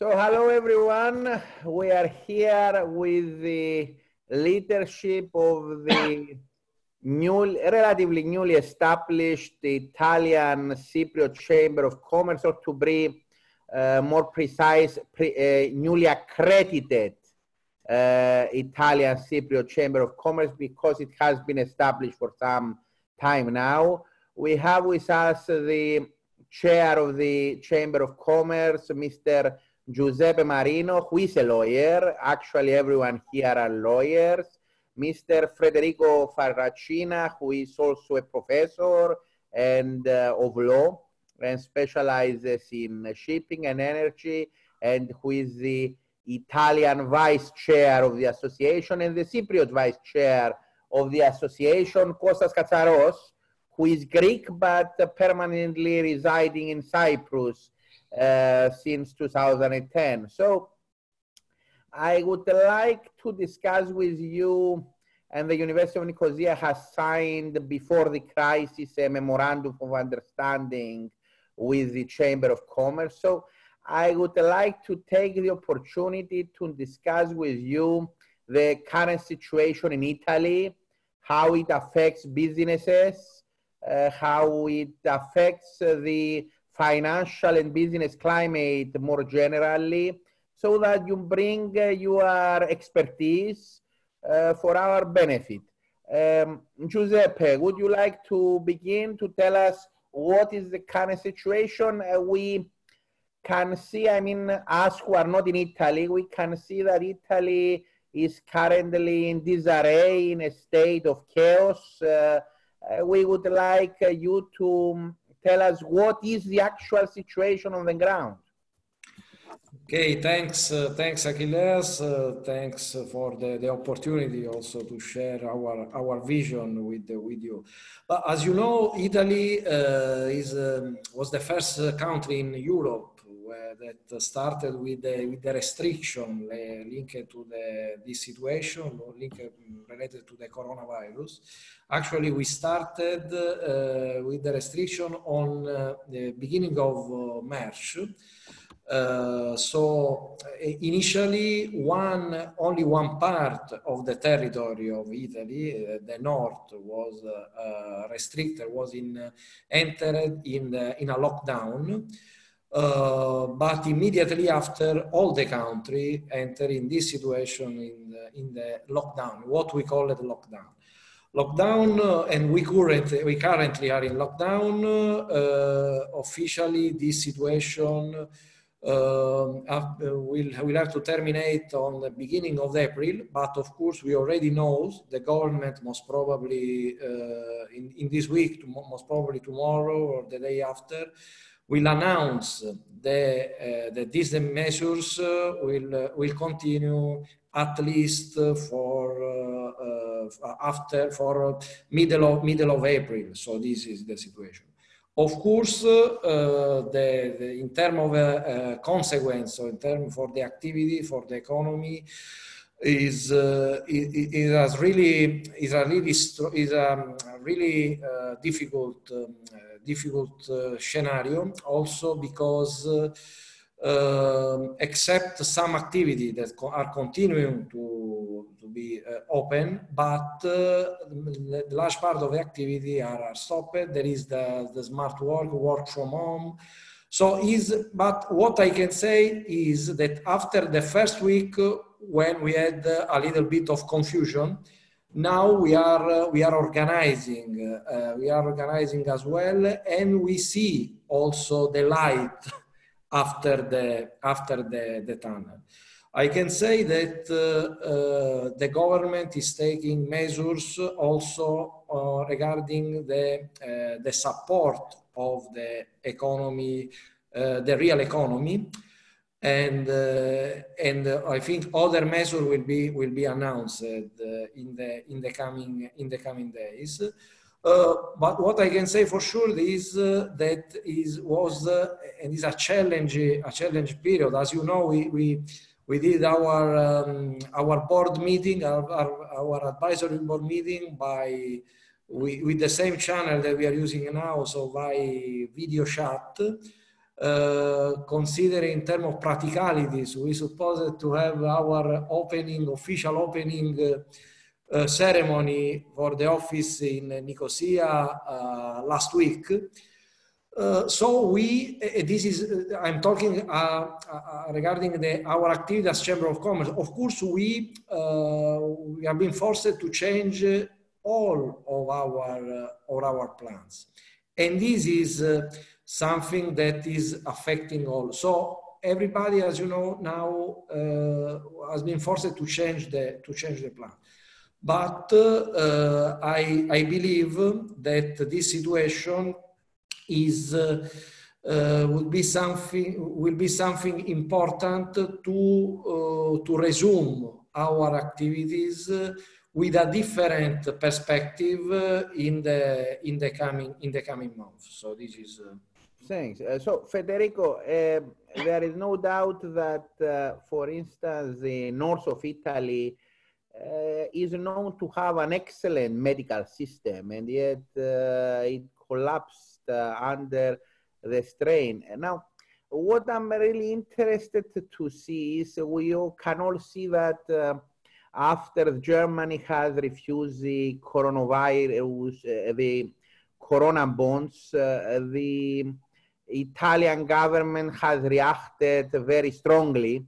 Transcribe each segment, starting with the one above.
So hello everyone. We are here with the leadership of the new, relatively newly established Italian Cypriot Chamber of Commerce, or to be uh, more precise, pre, uh, newly accredited uh, Italian Cypriot Chamber of Commerce because it has been established for some time now. We have with us the chair of the Chamber of Commerce, Mr. Giuseppe Marino, who is a lawyer. Actually, everyone here are lawyers. Mr. Federico Farracina, who is also a professor and uh, of law and specializes in shipping and energy, and who is the Italian vice chair of the association and the Cypriot vice chair of the association, Kostas Katsaros, who is Greek but permanently residing in Cyprus uh, since 2010. So I would like to discuss with you, and the University of Nicosia has signed before the crisis a memorandum of understanding with the Chamber of Commerce. So I would like to take the opportunity to discuss with you the current situation in Italy, how it affects businesses, uh, how it affects the financial and business climate more generally, so that you bring your expertise uh, for our benefit. Um, Giuseppe, would you like to begin to tell us what is the kind of situation? Uh, we can see, I mean, us who are not in Italy, we can see that Italy is currently in disarray, in a state of chaos. Uh, uh, we would like you to tell us what is the actual situation on the ground. Okay, thanks, uh, thanks Achilles. Uh, thanks for the, the opportunity also to share our our vision with with you. But as you know, Italy uh, is um, was the first country in Europe that started with the, with the restriction linked to the, this situation, linked related to the coronavirus. Actually, we started uh, with the restriction on uh, the beginning of uh, March. Uh, so initially one only one part of the territory of italy uh, the north was uh, restricted was in entered in in a lockdown uh, but immediately after, all the country enter in this situation in the, in the lockdown, what we call it lockdown. Lockdown, uh, and we currently, we currently are in lockdown. Uh, officially, this situation um, uh, will will have to terminate on the beginning of April. But of course, we already know the government most probably uh, in in this week, most probably tomorrow or the day after, will announce the, uh, that these measures uh, will, uh, will continue at least for uh, after for middle of middle of April. So this is the situation. Of course, the, the, in terms of consequence, so in terms for the activity for the economy, is uh, it, it, has really is a really is a really uh, difficult um, difficult uh, scenario also because uh, um, except some activity that co are continuing to, to be uh, open, but uh, the large part of the activity are, are, stopped. There is the, the smart work, work from home. So is, but what I can say is that after the first week when we had a little bit of confusion, now we are uh, we are organizing uh, we are organizing as well and we see also the light after the after the, the tunnel. I can say that uh, uh the government is taking measures also uh, regarding the uh, the support of the economy the real economy and uh, and uh, I think other measures will be will be announced uh, in the in the coming in the coming days. But what I can say for sure is that is was and is a challenge a challenge period. As you know, we we, we did our um, our board meeting, our, our, our advisory board meeting by we, with the same channel that we are using now, so by video chat. Uh, considering in terms of practicalities, we supposed to have our opening, official opening uh, uh, ceremony for the office in Nicosia uh, last week. Uh, so we, uh, this is, I'm talking regarding the, our activity as Chamber of Commerce. Of course, we, we have been forced to change all of our, of our plans. And this is something that is affecting all. So everybody, as you know, now uh, has been forced to change the to change the plan. But uh, I, I believe that this situation is uh, uh will be something will be something important to uh, to resume our activities with a different perspective in the in the coming in the coming months. So this is. Thanks. Uh, so, Federico, uh, there is no doubt that, uh, for instance, the north of Italy uh, is known to have an excellent medical system, and yet uh, it collapsed uh, under the strain. And now, what I'm really interested to see is we all can all see that after Germany has refused the coronavirus, the corona bonds, the Italian government has reacted very strongly,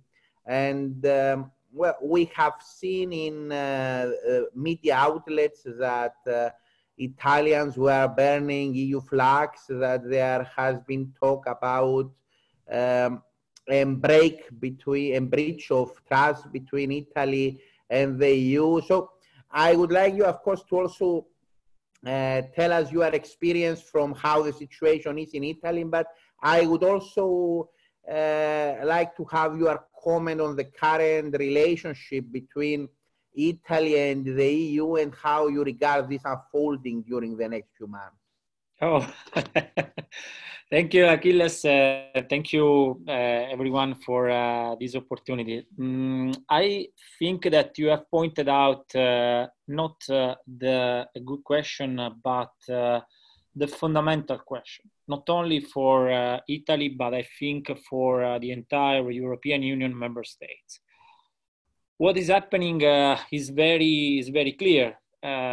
and um, well, we have seen in uh, uh, media outlets that uh, Italians were burning EU flags, that there has been talk about um, a break between a breach of trust between Italy and the EU. So I would like you, of course, to also uh, tell us your experience from how the situation is in Italy, but I would also uh, like to have your comment on the current relationship between Italy and the EU and how you regard this unfolding during the next few months. Oh, thank you, Achilles. Uh, thank you, uh, everyone, for uh, this opportunity. Mm, I think that you have pointed out uh, not uh, the good question, but uh, the fundamental question, not only for Italy, but I think for the entire European Union member states. What is happening is very is very clear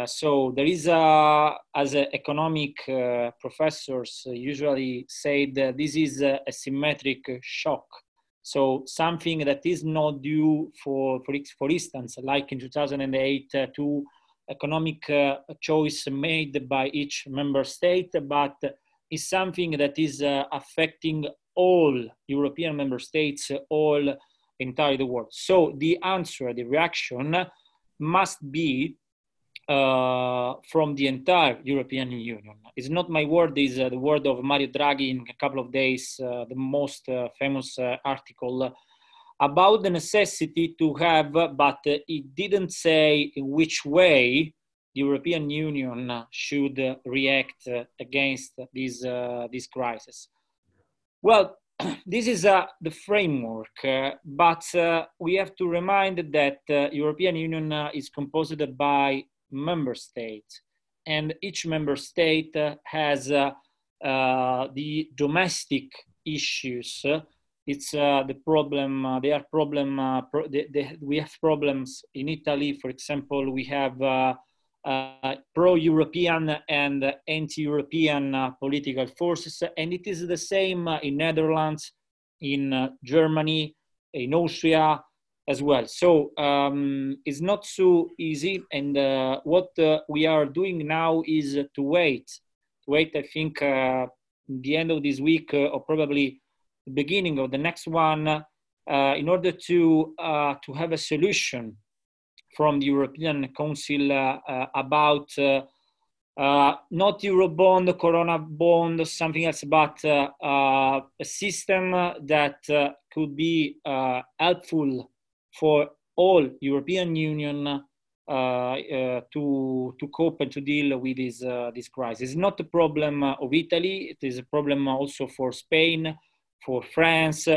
so there is a, as a economic uh, professors usually say that this is a, a, symmetric shock. So something that is not due for, for, for instance, like in 2008 uh, to economic uh, choice made by each member state, but is something that is uh, affecting all European member states, all entire the world. So the answer, the reaction must be uh, from the entire European Union. It's not my word, it's uh, the word of Mario Draghi in a couple of days, uh, the most uh, famous uh, article about the necessity to have, but it didn't say which way the European Union should react against this, this crisis. Well, this is uh, the framework, uh, but uh, we have to remind that the European Union is composed by member states. And each member state uh, has uh, uh, the domestic issues. It's the problem, there are problem, pro they, they, we have problems in Italy, for example, we have uh, pro-European and anti-European uh, political forces, and it is the same uh, in Netherlands, in Germany, in Austria, as well. So um, it's not so easy. And uh, what uh, we are doing now is to wait. Wait, I think, uh, the end of this week uh, or probably the beginning of the next one, uh, in order to uh, to have a solution from the European Council about. not Eurobond, Corona bond, something else, but a system that could be helpful for all European Union uh, uh, to, to cope and to deal with this, uh, this crisis. It's not a problem of Italy, it is a problem also for Spain, for France,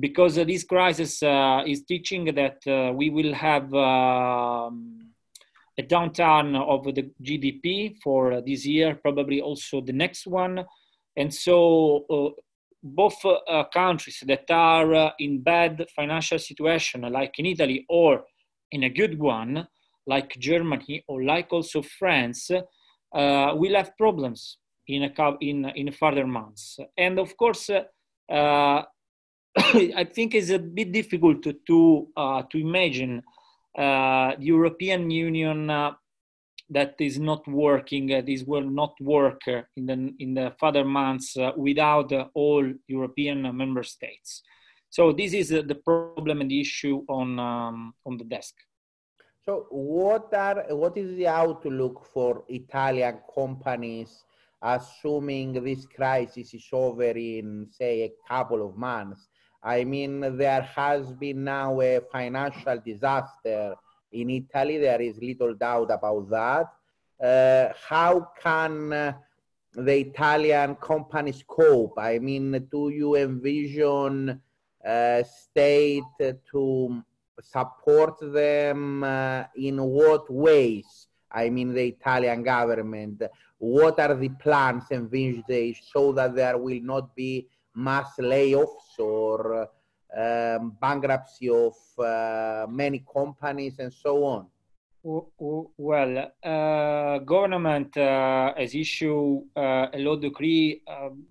because this crisis is teaching that we will have um, a downturn of the GDP for this year, probably also the next one. And so both uh, countries that are uh, in bad financial situation, like in Italy, or in a good one, like Germany or like also France, uh, will have problems in a in in further months. And of course, uh, I think it's a bit difficult to to, uh, to imagine uh, the European Union that is not working, uh, this will not work uh, in the in the further months uh, without all European member states. So this is the problem and the issue on um, on the desk. So what are what is the outlook for Italian companies, assuming this crisis is over in say a couple of months? I mean, there has been now a financial disaster in Italy. There is little doubt about that. Uh, how can uh, the Italian companies cope? I mean, do you envision uh, state to support them uh, in what ways? I mean, the Italian government. What are the plans envisaged so that there will not be mass layoffs or um, bankruptcy of uh, many companies and so on? Well, uh, government uh, has issued uh, a law decree um,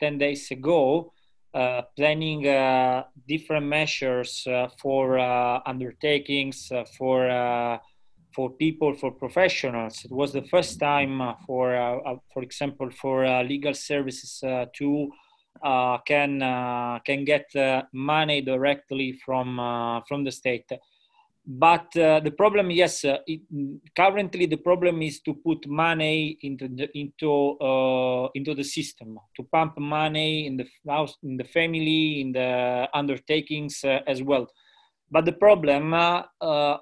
10 days ago uh, planning uh, different measures for undertakings, for for people, for professionals. It was the first time for, for example, for legal services to uh, can uh, can get uh, money directly from uh, from the state. But uh, the problem, yes, uh, it, currently the problem is to put money into the into into the system, to pump money in the house, in the family, in the undertakings as well. But the problem,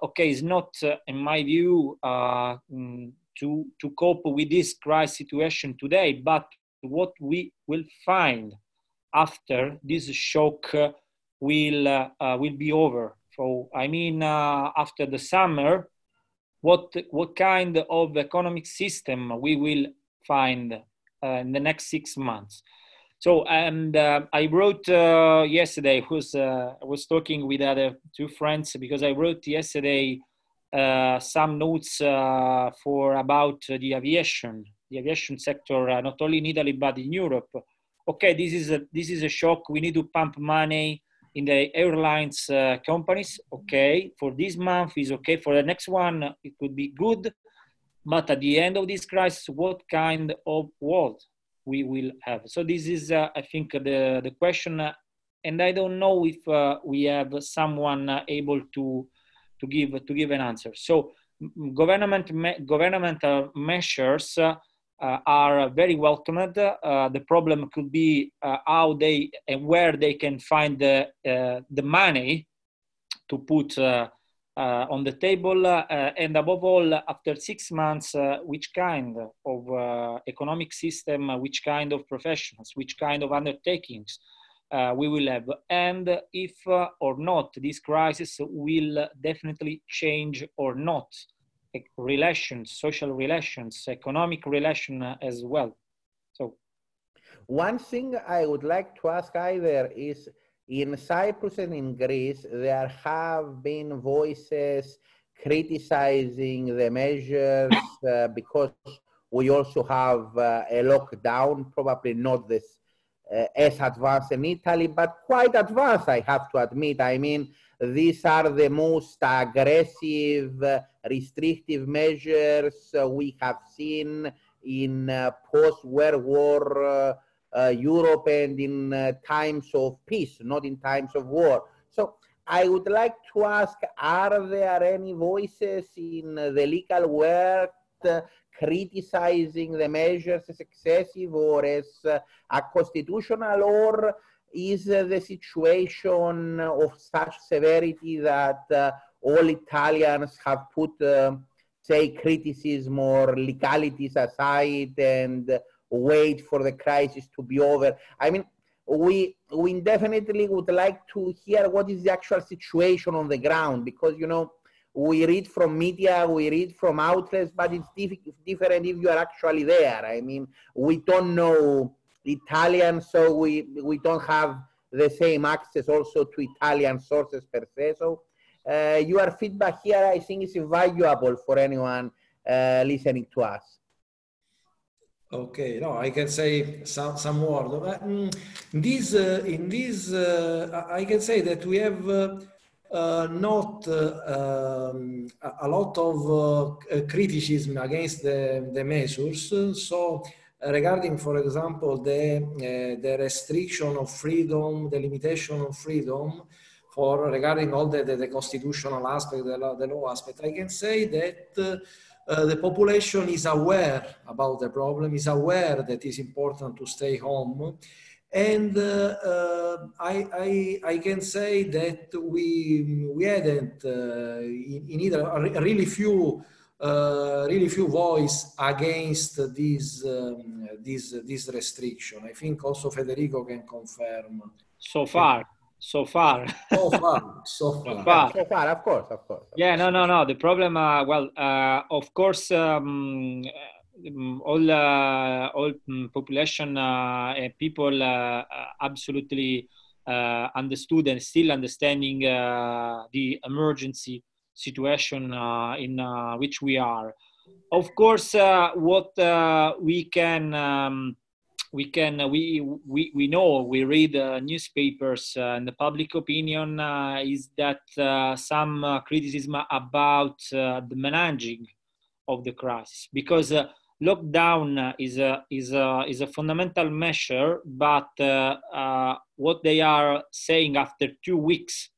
okay, is not, in my view, mm, to to cope with this crisis situation today, but what we will find after this shock will uh, will be over. So I mean, uh, after the summer, what what kind of economic system we will find uh, in the next six months? So and uh, I wrote uh, yesterday. Uh, I was talking with other two friends because I wrote yesterday some notes for about the aviation, the aviation sector, not only in Italy but in Europe okay, this is a this is a shock. We need to pump money in the airlines uh, companies. Okay, for this month is okay. For the next one, it could be good. But at the end of this crisis, what kind of world we will have? So this is, uh, I think, the the question. Uh, and I don't know if uh, we have someone uh, able to to give to give an answer. So government me governmental measures uh, uh, are very welcomed. Uh, the problem could be uh, how they and where they can find the, the money to put on the table, and above all, after six months, which kind of economic system, which kind of professionals, which kind of undertakings uh, we will have? And if uh, or not this crisis will definitely change or not relations, social relations, economic relation uh, as well. So, one thing I would like to ask either is in Cyprus and in Greece, there have been voices criticizing the measures uh, because we also have uh, a lockdown, probably not this uh, as advanced in Italy, but quite advanced, I have to admit. I mean, these are the most aggressive, restrictive measures we have seen in uh, post-World War uh, uh, Europe and in times of peace, not in times of war. So I would like to ask, are there any voices in the legal world criticizing the measures as excessive or as unconstitutional, or is the situation of such severity that uh, all Italians have put, uh, say, criticism or legalities aside and wait for the crisis to be over? I mean, we we definitely would like to hear what is the actual situation on the ground because you know we read from media, we read from outlets, but it's diff different if you are actually there. I mean, we don't know Italian, so we, we don't have the same access also to Italian sources per se. So uh, your feedback here, I think, is invaluable for anyone uh, listening to us. Okay, no, I can say some some word. Mm, in this, uh, in this, uh, I can say that we have uh, uh not um, a lot of criticism against the, the measures. So, regarding, for example, the the restriction of freedom, the limitation of freedom, for regarding all the, the, the constitutional aspect, the, the law aspect, I can say that. Uh, the population is aware about the problem, is aware that it's important to stay home. And uh, uh, I, I, I, can say that we, we hadn't in, in either really few uh, really few voice against this um, this this restriction. I think also Federico can confirm. So far, so far. so far, so far. so far. So far, of course, of course. Yeah, no, no, no. The problem, uh, well, uh, of course, um, um all uh, all um, population uh, people uh, absolutely uh, understood and still understanding the emergency situation in which we are. Of course, what we can. Um, we can uh, we we we know we read uh, newspapers uh, and the public opinion uh, is that uh, some uh, criticism about the managing of the crisis because lockdown is a is a is a fundamental measure but what they are saying after two weeks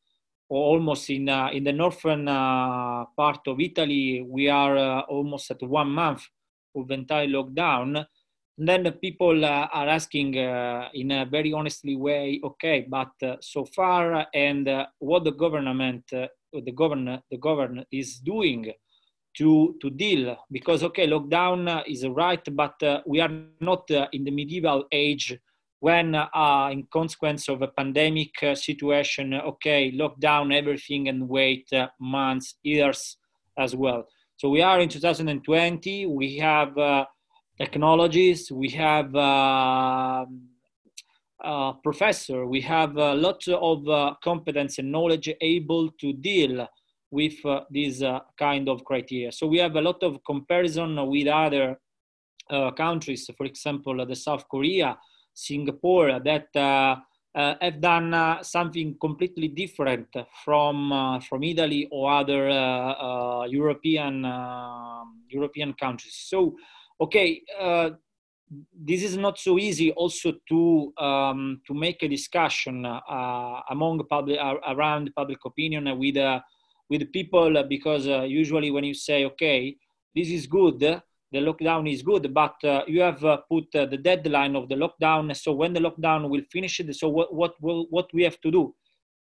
almost in in the northern part of Italy we are almost at one month of entire lockdown. And then the people uh, are asking uh, in a very honestly way, okay, but uh, so far and uh, what the government, uh, the governor, the governor is doing to to deal because okay, lockdown is right, but uh, we are not in the medieval age when, in consequence of a pandemic situation, okay, lockdown everything and wait months, years as well. So we are in 2020. We have technologies, we have uh, uh, professor, we have a lot of uh, competence and knowledge able to deal with uh, these uh, kind of criteria. So we have a lot of comparison with other uh, countries, for example, the South Korea, Singapore, that have done something completely different from from Italy or other European European countries. So okay, uh, this is not so easy also to um, to make a discussion uh, among public uh, around public opinion with uh, with people because uh, usually when you say okay this is good the lockdown is good but uh, you have put the deadline of the lockdown so when the lockdown will finish so what what will, what we have to do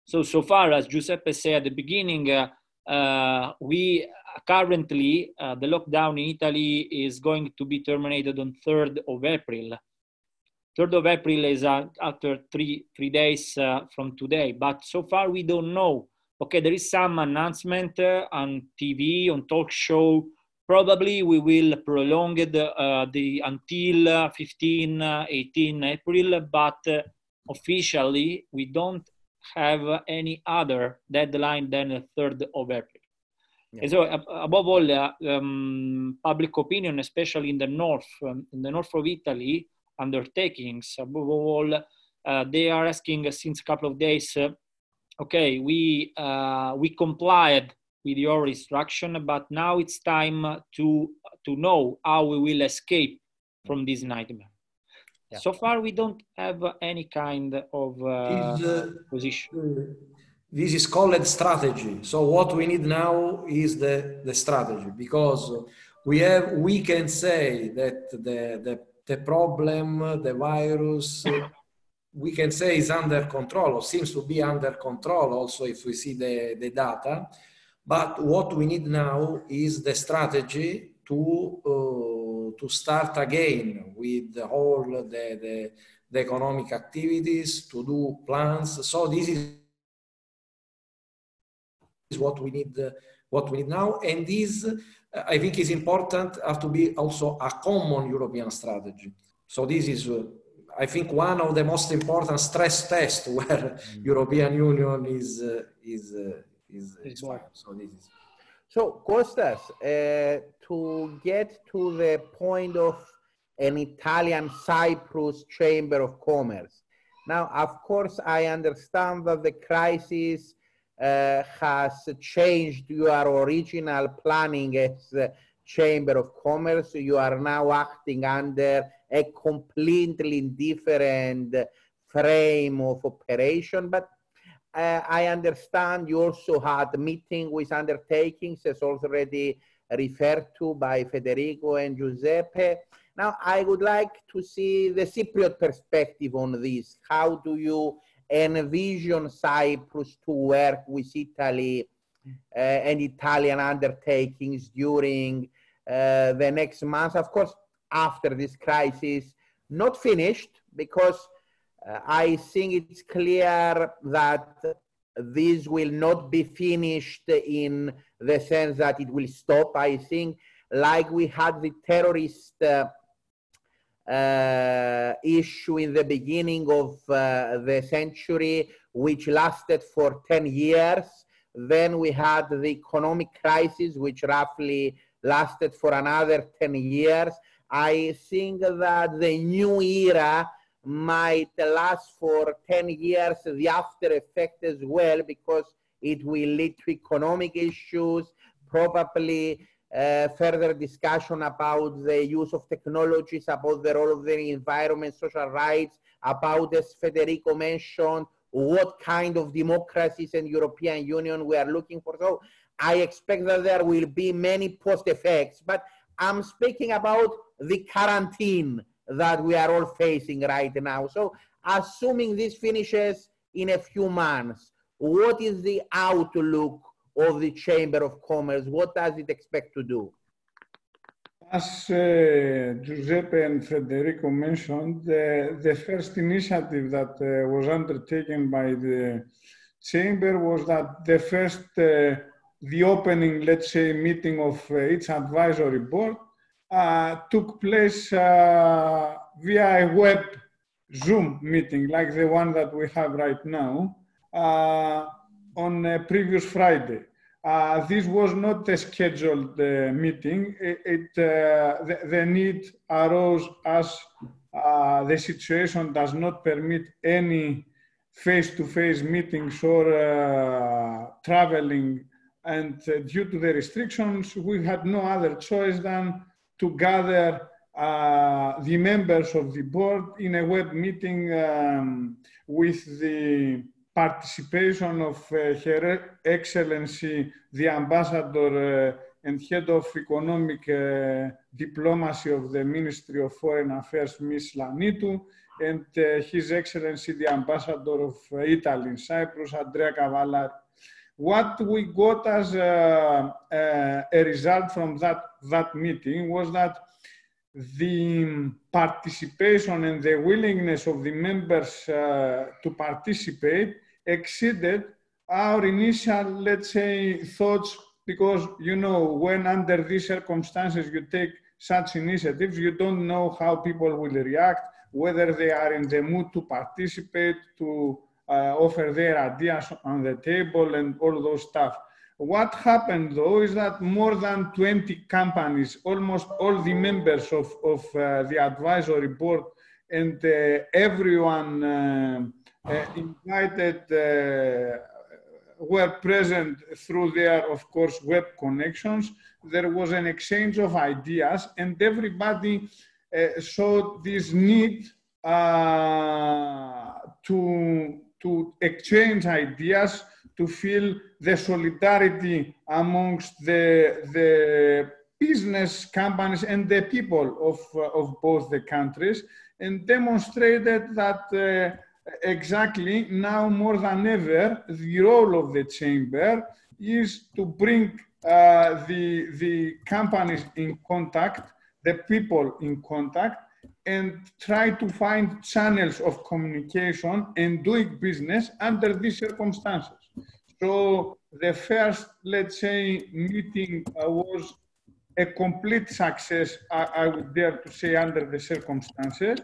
so so far as giuseppe said at the beginning we currently, uh, the lockdown in Italy is going to be terminated on 3rd of April. 3rd of April is uh, after three, three days uh, from today, but so far we don't know. Okay, there is some announcement uh, on TV, on talk show. Probably we will prolong it uh, the, until uh, 15, 18 April, but officially we don't have any other deadline than the 3rd of April. Yeah. And so, above all, uh, um, public opinion, especially in the north, um, in the north of Italy, undertakings, above all, uh, they are asking since a couple of days, uh, okay, we uh, we complied with your instruction, but now it's time to to know how we will escape from this nightmare. Yeah. So far, we don't have any kind of uh, uh, position this is called strategy. So what we need now is the, the strategy because we have we can say that the, the, the problem, the virus, we can say is under control or seems to be under control also if we see the, the data. But what we need now is the strategy to uh, to start again with all the, the, the economic activities, to do plans. So this is is what we need uh, what we need now and this uh, i think is important have to be also a common european strategy so this is uh, I think one of the most important stress tests where mm. European Union is uh, is uh, is expired. So this is. So Kostas, uh, to get to the point of an Italian Cyprus Chamber of Commerce. Now, of course, I understand that the crisis uh, has changed your original planning as Chamber of Commerce. You are now acting under a completely different frame of operation, but uh, I understand you also had meeting with undertakings as already referred to by Federico and Giuseppe. Now, I would like to see the Cypriot perspective on this. How do you envision Cyprus to work with Italy uh, and Italian undertakings during uh, the next month? Of course, after this crisis, not finished because uh, I think it's clear that this will not be finished in the sense that it will stop. I think, like we had the terrorist uh, uh, issue in the beginning of uh, the century, which lasted for 10 years. Then we had the economic crisis, which roughly lasted for another 10 years. I think that the new era might last for 10 years, the after effect as well, because it will lead to economic issues, probably uh, further discussion about the use of technologies, about the role of the environment, social rights, about, as Federico mentioned, what kind of democracies and European Union we are looking for. So I expect that there will be many post effects, but I'm speaking about the quarantine that we are all facing right now. So assuming this finishes in a few months, what is the outlook of the Chamber of Commerce? What does it expect to do? As uh, Giuseppe and Federico mentioned, uh, the first initiative that uh, was undertaken by the Chamber was that the first, uh, the opening, let's say, meeting of uh, its advisory board uh, took place via a web Zoom meeting, like the one that we have right now, on a previous Friday. Uh, this was not a scheduled uh, meeting. It, it uh, the, the, need arose as uh, the situation does not permit any face-to-face meetings or uh, traveling. And uh, due to the restrictions, we had no other choice than to gather the members of the board in a web meeting um, with the participation of uh, Her Excellency, the Ambassador uh, and Head of Economic uh, Diplomacy of the Ministry of Foreign Affairs, Ms. Lanitou, and His Excellency, the Ambassador of Italy in Cyprus, Andrea Cavallari. What we got as a result from that, that meeting was that the participation and the willingness of the members uh, to participate exceeded our initial, let's say, thoughts because, you know, when under these circumstances you take such initiatives, you don't know how people will react, whether they are in the mood to participate, to uh, offer their ideas on the table and all those stuff. What happened though is that more than 20 companies, almost all the members of, of uh, the advisory board and uh, everyone uh, uh, invited uh, were present through their, of course, web connections. There was an exchange of ideas, and everybody uh, showed this need to, to exchange ideas, to feel the solidarity amongst the, the business companies and the people of, uh, of both the countries, and demonstrated that uh, exactly now more than ever, the role of the chamber is to bring uh, the, the companies in contact, the people in contact, and try to find channels of communication and doing business under these circumstances. So the first, let's say, meeting uh, was a complete success, I, I, would dare to say, under the circumstances.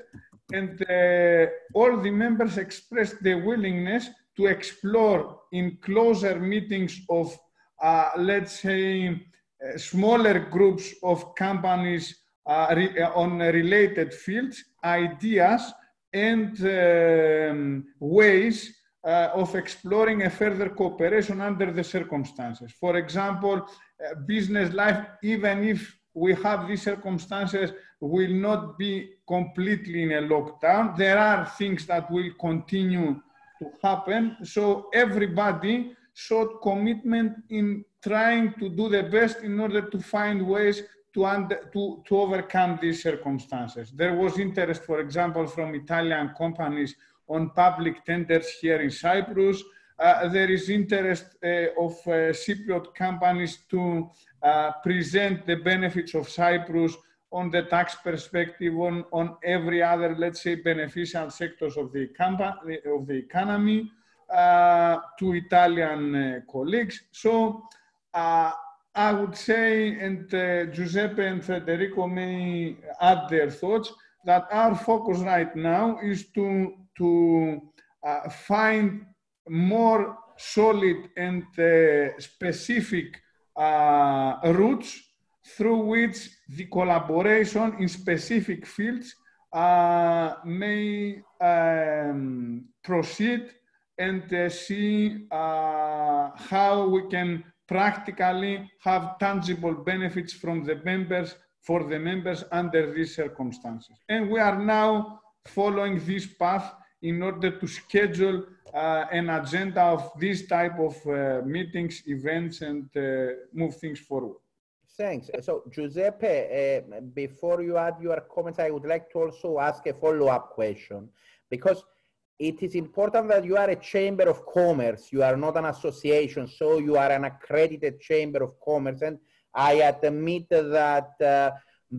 and uh, all the members expressed their willingness to explore in closer meetings of, uh, let's say, uh, smaller groups of companies uh, re on related fields, ideas, and um, ways uh, of exploring a further cooperation under the circumstances. For example, uh, business life, even if we have these circumstances, will not be completely in a lockdown. There are things that will continue to happen. So everybody showed commitment in trying to do the best in order to find ways to, under, to, to overcome these circumstances. There was interest, for example, from Italian companies on public tenders here in Cyprus. Uh, there is interest uh, of uh, Cypriot companies to uh, present the benefits of Cyprus on the tax perspective, on, on every other, let's say, beneficial sectors of the, of the economy uh, to Italian uh, colleagues. So uh, I would say, and Giuseppe and Federico may add their thoughts, that our focus right now is to, to uh, find more solid and uh, specific routes through which the collaboration in specific fields uh, may um, proceed and uh, see uh, how we can practically have tangible benefits from the members for the members under these circumstances. And we are now following this path in order to schedule uh, an agenda of this type of uh, meetings, events, and uh, move things forward. Thanks. So Giuseppe, uh, before you add your comments, I would like to also ask a follow-up question because it is important that you are a chamber of commerce. You are not an association, so you are an accredited chamber of commerce. And I admit that uh,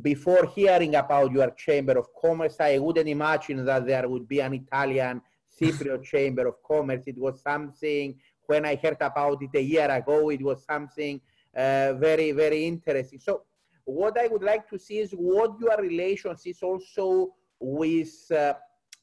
before hearing about your chamber of commerce, I wouldn't imagine that there would be an Italian Cypriot chamber of commerce. It was something, when I heard about it a year ago, it was something uh, very, very interesting. So what I would like to see is what your relations is also with uh,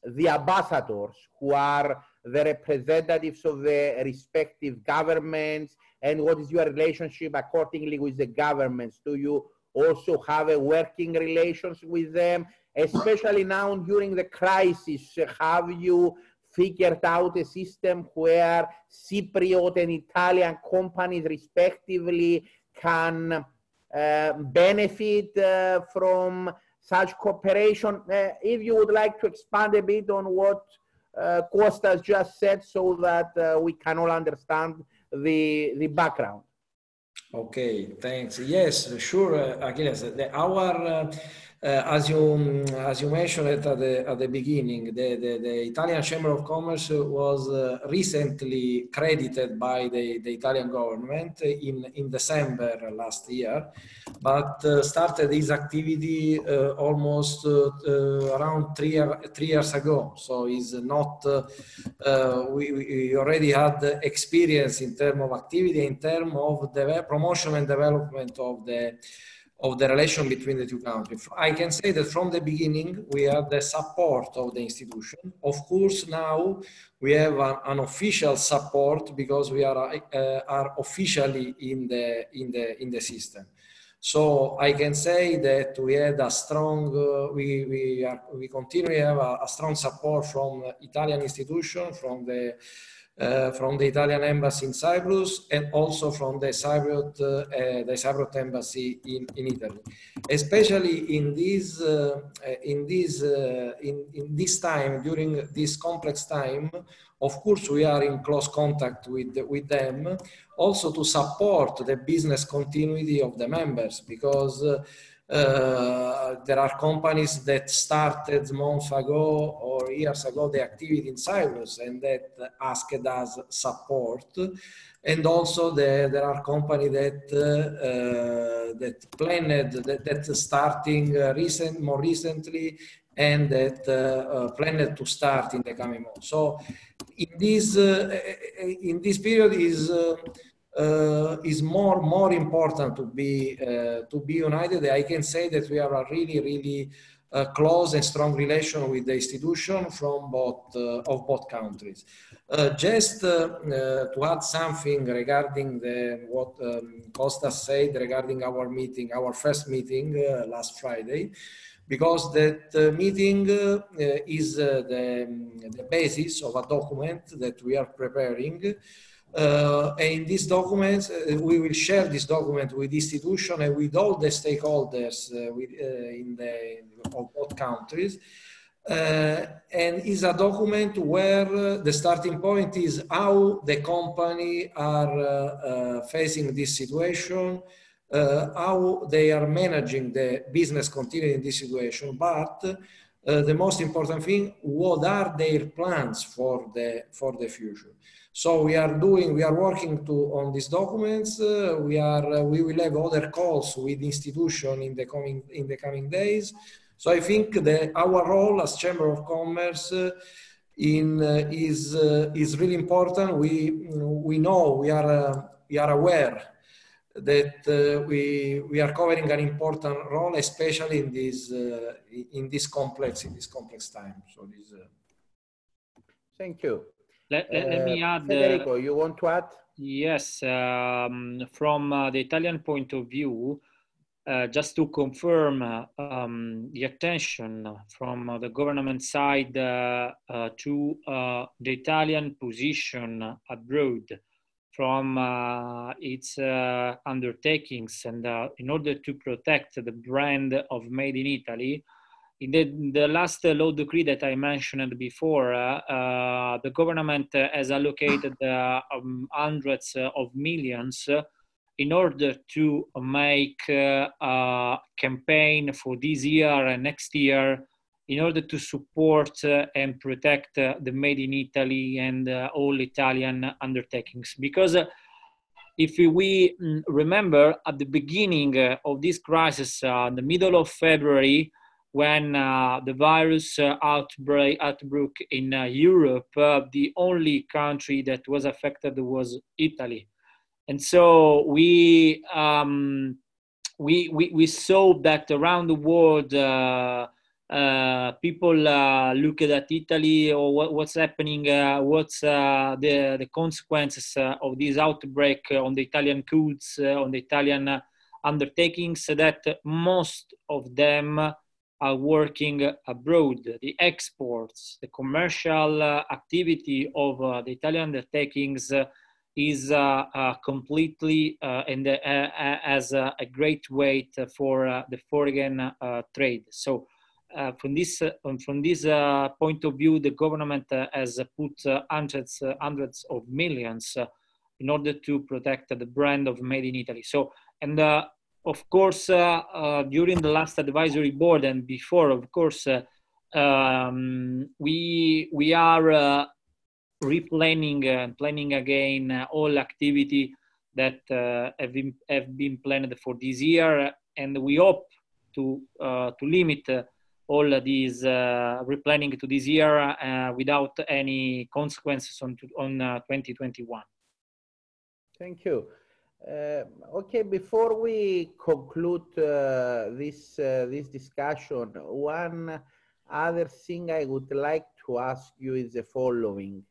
the ambassadors who are the representatives of the respective governments and what is your relationship accordingly with the governments? Do you also have a working relations with them, especially now during the crisis? Have you figured out a system where Cypriot and Italian companies respectively can uh, benefit uh, from such cooperation. Uh, if you would like to expand a bit on what uh, Kostas just said so that uh, we can all understand the, the background. Okay, thanks. Yes, sure, uh, Achilles. The, our uh, as you as you mentioned at the at the beginning, the, the, the Italian Chamber of Commerce was uh, recently credited by the, the Italian government in in December last year, but uh, started this activity uh, almost uh, uh, around three three years ago. So is not we, we already had experience in terms of activity in terms of the promotion and development of the of the relation between the two countries. I can say that from the beginning, we have the support of the institution. Of course, now we have an, an official support because we are, uh, are officially in the, in, the, in the system. So I can say that we had a strong, uh, we, we, are, we continue to have a, a strong support from Italian institution, from the from the Italian embassy in Cyprus and also from the Cypriot, uh, the Cypriot embassy in, in Italy. Especially in this, uh, in, this, uh, in, in this time, during this complex time, of course, we are in close contact with, with them, also to support the business continuity of the members, because uh, uh, there are companies that started months ago or years ago the activity in Cyprus and that asked us support. And also the, there are companies that uh, that planned that, that starting uh, recent more recently and that uh, planned to start in the coming months. So in this in this period is uh, is more more important to be uh, to be united. I can say that we have a really really a close and strong relation with the institution from both of both countries. Uh, just uh, uh, to add something regarding the, what um, said regarding our meeting, our first meeting last Friday, because that meeting is the, the basis of a document that we are preparing uh, and in this document, uh, we will share this document with institution and with all the stakeholders uh, with, in the of both countries. Uh, and is a document where uh, the starting point is how the company are uh, facing this situation, how they are managing the business continuing in this situation, but the most important thing, what are their plans for the for the future? So we are doing, we are working to on these documents. Uh, we are, uh, we will have other calls with institution in the coming in the coming days so I think that our role as Chamber of Commerce uh, in, uh, is, uh, is really important. We, we know, we are, we are aware that we, we are covering an important role, especially in this, in this complex, in this complex time. So this, Thank you. Let, let, let me add. Federico, you want to add? Yes, um, from uh, the Italian point of view, uh, just to confirm uh, um, the attention from uh, the government side uh, uh, to uh, the Italian position abroad from its undertakings and in order to protect the brand of Made in Italy, the, the last law decree that I mentioned before, the government has allocated um, hundreds of millions in order to make uh, a campaign for this year and next year in order to support uh, and protect uh, the made in Italy and uh, all Italian undertakings. Because uh, if we mm, remember at the beginning uh, of this crisis, in the middle of February, when the virus outbreak outbreak in Europe, the only country that was affected was Italy and so we um, we, we we saw that around the world uh, uh, people uh, look at Italy or what, what's happening, uh, what's uh, the the consequences uh, of this outbreak on the Italian goods, on the Italian undertakings. That most of them are working abroad. The exports, the commercial uh, activity of uh, the Italian undertakings uh, is uh, uh, completely uh, and as a, a, great weight for the foreign trade. So from this um, from this point of view, the government has put hundreds hundreds of millions in order to protect the brand of Made in Italy. So and of course, uh, uh, during the last advisory board and before, of course, uh, um, we we are replanning and planning again all activity that have been, have been planned for this year. And we hope to, to limit all these uh, replanning to this year uh, without any consequences on, on uh, 2021. Thank you. Okay, before we conclude this, this discussion, one other thing I would like to ask you is the following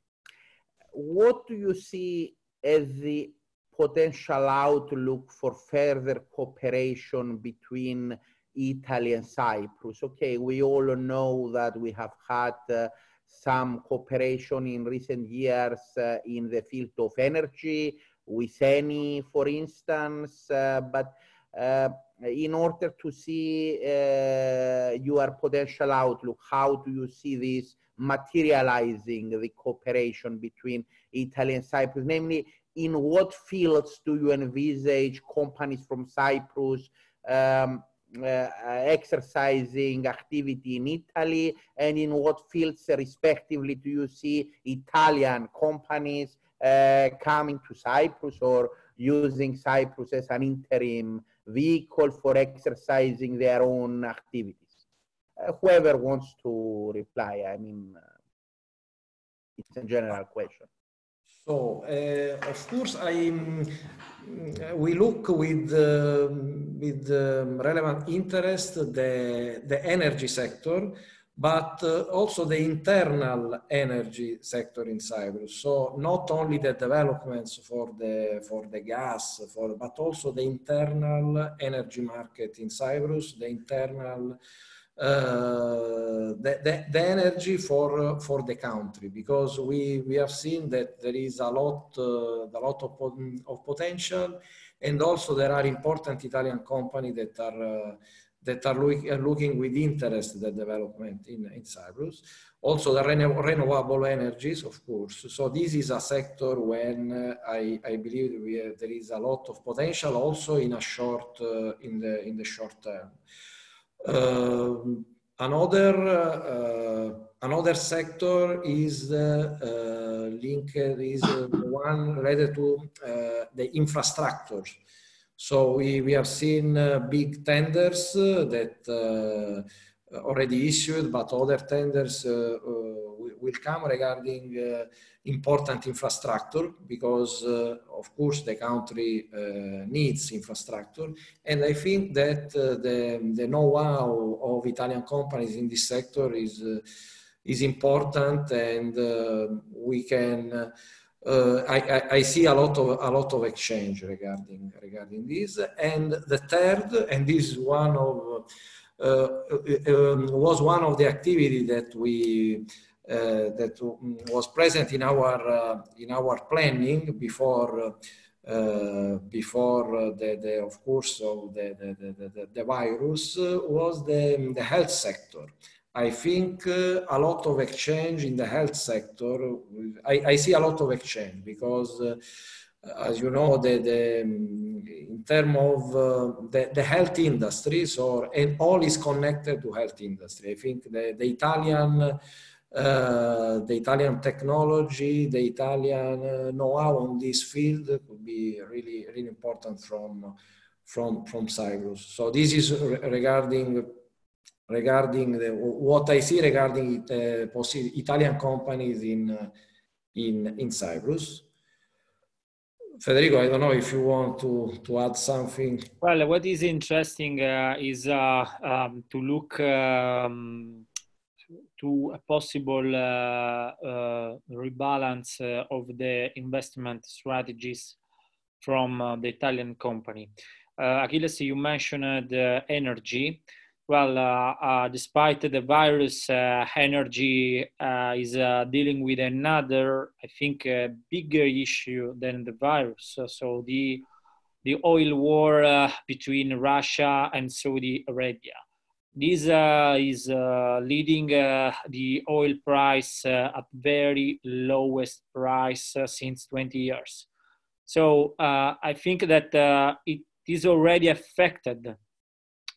what do you see as the potential outlook for further cooperation between Italy and Cyprus? Okay, we all know that we have had uh, some cooperation in recent years uh, in the field of energy with Eni, for instance, uh, but uh, in order to see uh, your potential outlook, how do you see this materializing the cooperation between Italy and Cyprus? Namely, in what fields do you envisage companies from Cyprus um, uh, exercising activity in Italy, and in what fields, respectively, do you see Italian companies coming to Cyprus or using Cyprus as an interim vehicle for exercising their own activities? Uh, whoever wants to reply, I mean, uh, it's a general question. So, uh, of course, I we look with uh, with um, relevant interest the the energy sector but uh, also the internal energy sector in Cyprus. So not only the developments for the for the gas, for but also the internal energy market in Cyprus, the internal uh, the, the, the, energy for for the country because we we have seen that there is a lot uh, a lot of, of potential and also there are important Italian companies that are uh, that are, look, are looking with interest the development in, in Cyprus. Also the renewable energies, of course. So this is a sector when uh, I, I believe we, there is a lot of potential also in a short, uh, in, the, in the short term. Uh, another, uh, another sector is uh, linked, is the one related to uh, the infrastructure. So we, we have seen uh, big tenders uh, that uh, already issued, but other tenders will come regarding important infrastructure because uh, of course the country uh, needs infrastructure. And i think that uh, the, the know-how of italian companies in this sector is is important and we can uh, I, I, I, see a lot of a lot of exchange regarding regarding this. And the third, and this is one of uh, uh um, was one of the activity that we uh, that was present in our uh, in our planning before. Uh, before the, the, of course of the, the, the, the virus was the, the health sector I think uh, a lot of exchange in the health sector. I, I see a lot of exchange because, uh, as you know, the, the in terms of uh, the, the health industry, so and all is connected to health industry. I think the, the Italian uh, the Italian technology, the Italian uh, know-how on this field could be really really important from from from Cyprus. So this is re regarding regarding the, what I see regarding uh, Italian companies in, uh, in, in Cyprus. Federico, I don't know if you want to, to add something. Well, what is interesting uh, is uh, um, to look um, to a possible uh, uh, rebalance of the investment strategies from the Italian company. Achilles, you mentioned energy well, uh, uh, despite the virus, uh, energy uh, is uh, dealing with another, I think, bigger issue than the virus. So, so the the oil war uh, between Russia and Saudi Arabia. This is leading the oil price at very lowest price since 20 years. So I think that it is already affected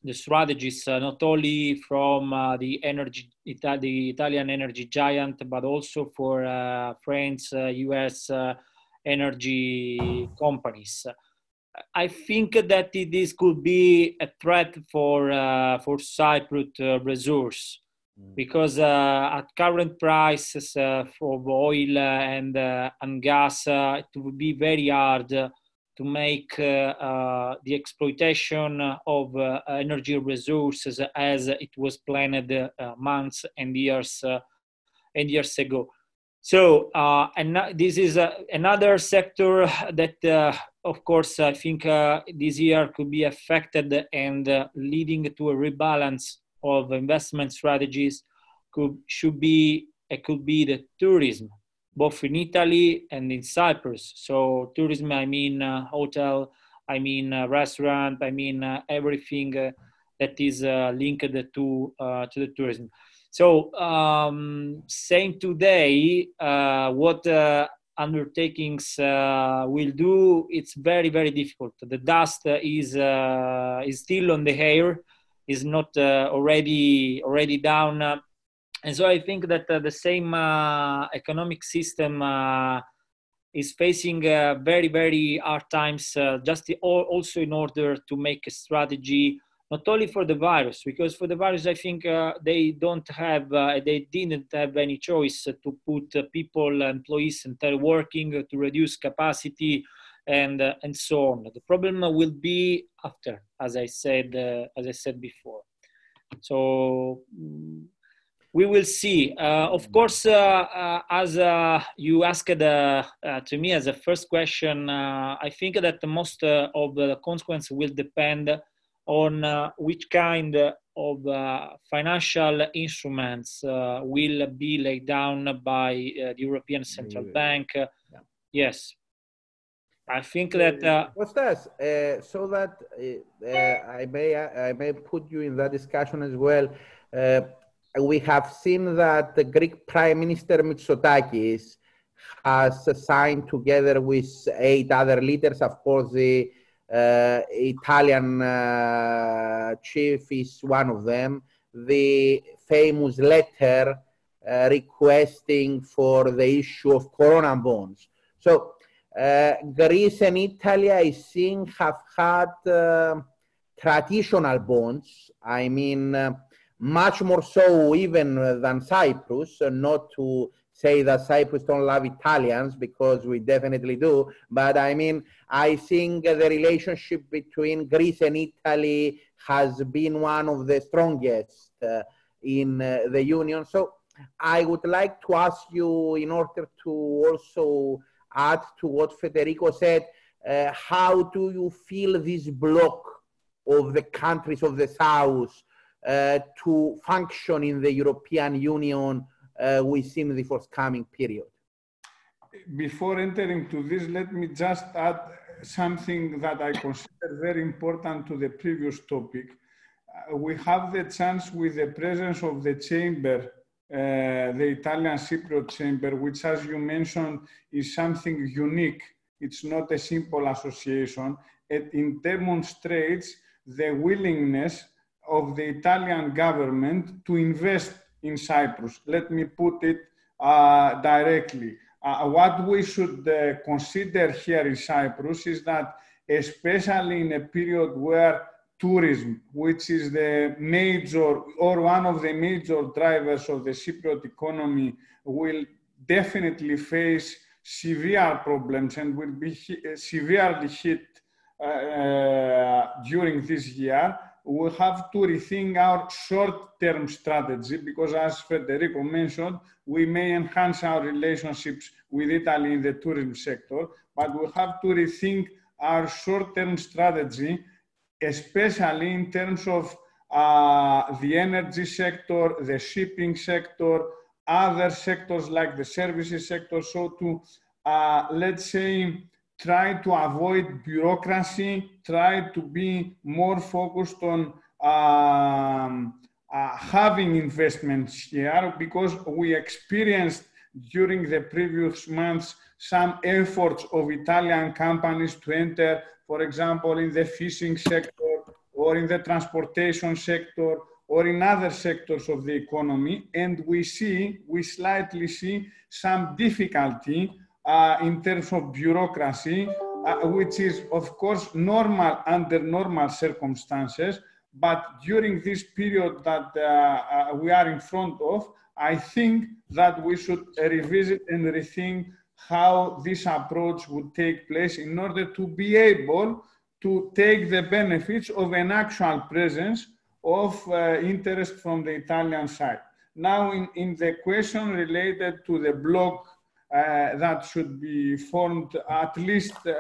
the strategies uh, not only from uh, the energy Ita- the Italian energy giant, but also for uh, French, U.S. energy companies. I think that this could be a threat for for Cyprus resources mm. because uh, at current prices uh, for oil and uh, and gas, it would be very hard to make uh, uh, the exploitation of uh, energy resources as it was planned months and years and years ago. So, uh, and this is uh, another sector that, uh, of course, I think this year could be affected and leading to a rebalance of investment strategies. Could should be it could be the tourism both in Italy and in Cyprus. So tourism, I mean uh, hotel, I mean uh, restaurant, I mean uh, everything uh, that is uh, linked to uh, to the tourism. So um, saying today what undertakings will do, it's very very difficult. The dust is is still on the air, is not already already down and so I think that uh, the same uh, economic system uh, is facing uh, very, very hard times, uh, just the, also in order to make a strategy, not only for the virus, because for the virus, I think uh, they don't have, they didn't have any choice to put people, employees, and teleworking to reduce capacity and and so on. The problem will be after, as I said as I said before. So mm, we will see. Uh, of course, uh, uh, as uh, you asked to me as a first question, I think that the most of the consequence will depend on which kind of uh, financial instruments uh, will be laid down by uh, the European Central Bank. Yeah. Yes. I think that. Uh, Kostas, uh, so that uh, I may I may put you in that discussion as well. We have seen that the Greek Prime Minister Mitsotakis has signed together with eight other leaders, of course, the uh, Italian uh, chief is one of them. The famous letter uh, requesting for the issue of corona bonds. So Greece and Italy, I think, have had traditional bonds. I mean, much more so even than Cyprus, not to say that Cyprus don't love Italians because we definitely do. But I mean, I think the relationship between Greece and Italy has been one of the strongest uh, in uh, the union. So I would like to ask you, in order to also add to what Federico said, uh, how do you feel this block of the countries of the South uh, to function in the European Union uh, within the forthcoming period. Before entering to this, let me just add something that I consider very important to the previous topic. Uh, we have the chance with the presence of the chamber, uh, the Italian Cypriot chamber, which as you mentioned is something unique. It's not a simple association. It demonstrates the willingness of the Italian government to invest in Cyprus. Let me put it uh, directly. Uh, what we should uh, consider here in Cyprus is that, especially in a period where tourism, which is the major or one of the major drivers of the Cypriot economy, will definitely face severe problems and will be severely hit uh, uh, during this year we have to rethink our short-term strategy because as Federico mentioned, we may enhance our relationships with Italy in the tourism sector, but we have to rethink our short-term strategy, especially in terms of uh, the energy sector, the shipping sector, other sectors like the services sector. So to, uh, let's say, try to avoid bureaucracy, try to be more focused on um, uh, having investments here because we experienced during the previous months some efforts of Italian companies to enter, for example, in the fishing sector or in the transportation sector or in other sectors of the economy. And we see, we slightly see some difficulty uh, in terms of bureaucracy, uh, which is, of course, normal under normal circumstances. But during this period that uh, uh, we are in front of, I think that we should revisit and rethink how this approach would take place in order to be able to take the benefits of an actual presence of uh, interest from the Italian side. Now, in, in the question related to the block uh, that should be formed at least uh,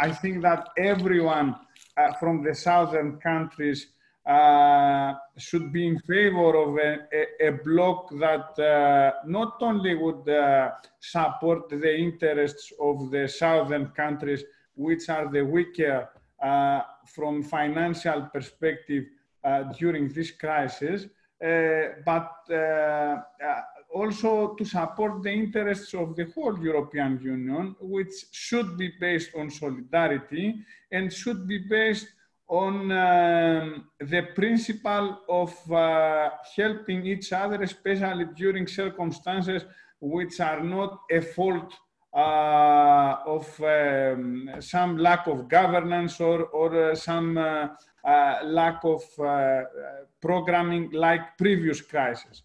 I think that everyone uh, from the southern countries uh, should be in favor of a, a, bloc that uh, not only would uh, support the interests of the southern countries, which are the weaker from financial perspective during this crisis, but also to support the interests of the whole European Union, which should be based on solidarity and should be based on um, the principle of uh, helping each other, especially during circumstances which are not a fault uh, of um, some lack of governance or, or uh, some uh, uh, lack of uh, programming like previous crises.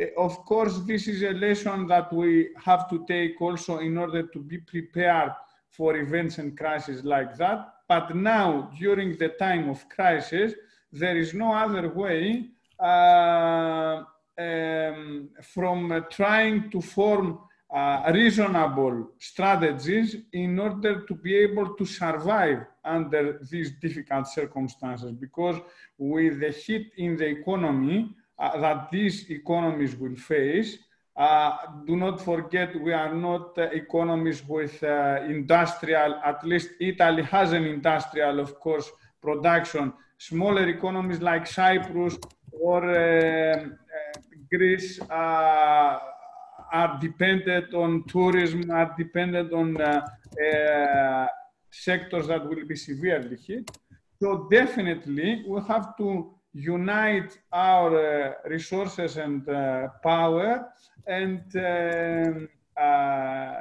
Eh, of course, this is a lesson that we have to take also in order to be prepared for events and crises like that. But now, during the time of crisis, there is no other way uh, um, from uh, trying to form uh, reasonable strategies in order to be able to survive under these difficult circumstances. Because with the hit in the economy uh, that these economies will face, uh, do not forget we are not uh, economies with uh, industrial, at least Italy has an industrial, of course, production. Smaller economies like Cyprus or um, Greece are dependent on tourism, are dependent on uh, uh, sectors that will be severely hit. So definitely we have to unite our uh, resources and uh, power and um, uh,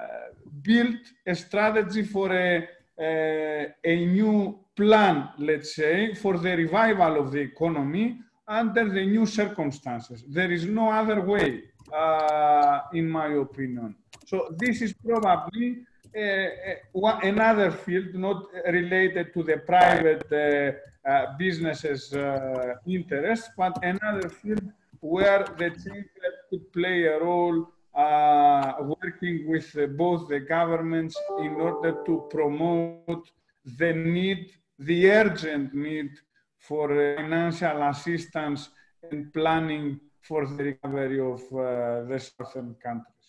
build a strategy for a, a, a, new plan, let's say, for the revival of the economy under the new circumstances. There is no other way uh, in my opinion. So this is probably uh, another field not related to the private uh, businesses uh, interests, but another field where the chamber could play a role working with both the governments in order to promote the need, the urgent need for financial assistance and planning for the recovery of uh, the southern countries.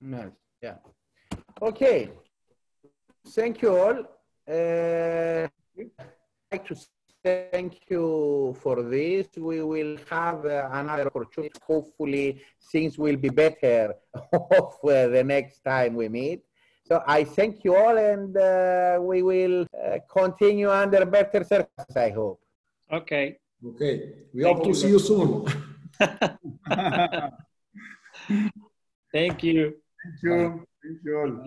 Nice. Yeah. Okay. Thank you all. Uh, I'd like to thank you for this. We will have uh, another opportunity. Hopefully, things will be better of uh, the next time we meet. So I thank you all and uh, we will uh, continue under better circumstances, I hope. Okay. Okay. We thank hope you. to see you soon. thank you. Thank you. Thank you all.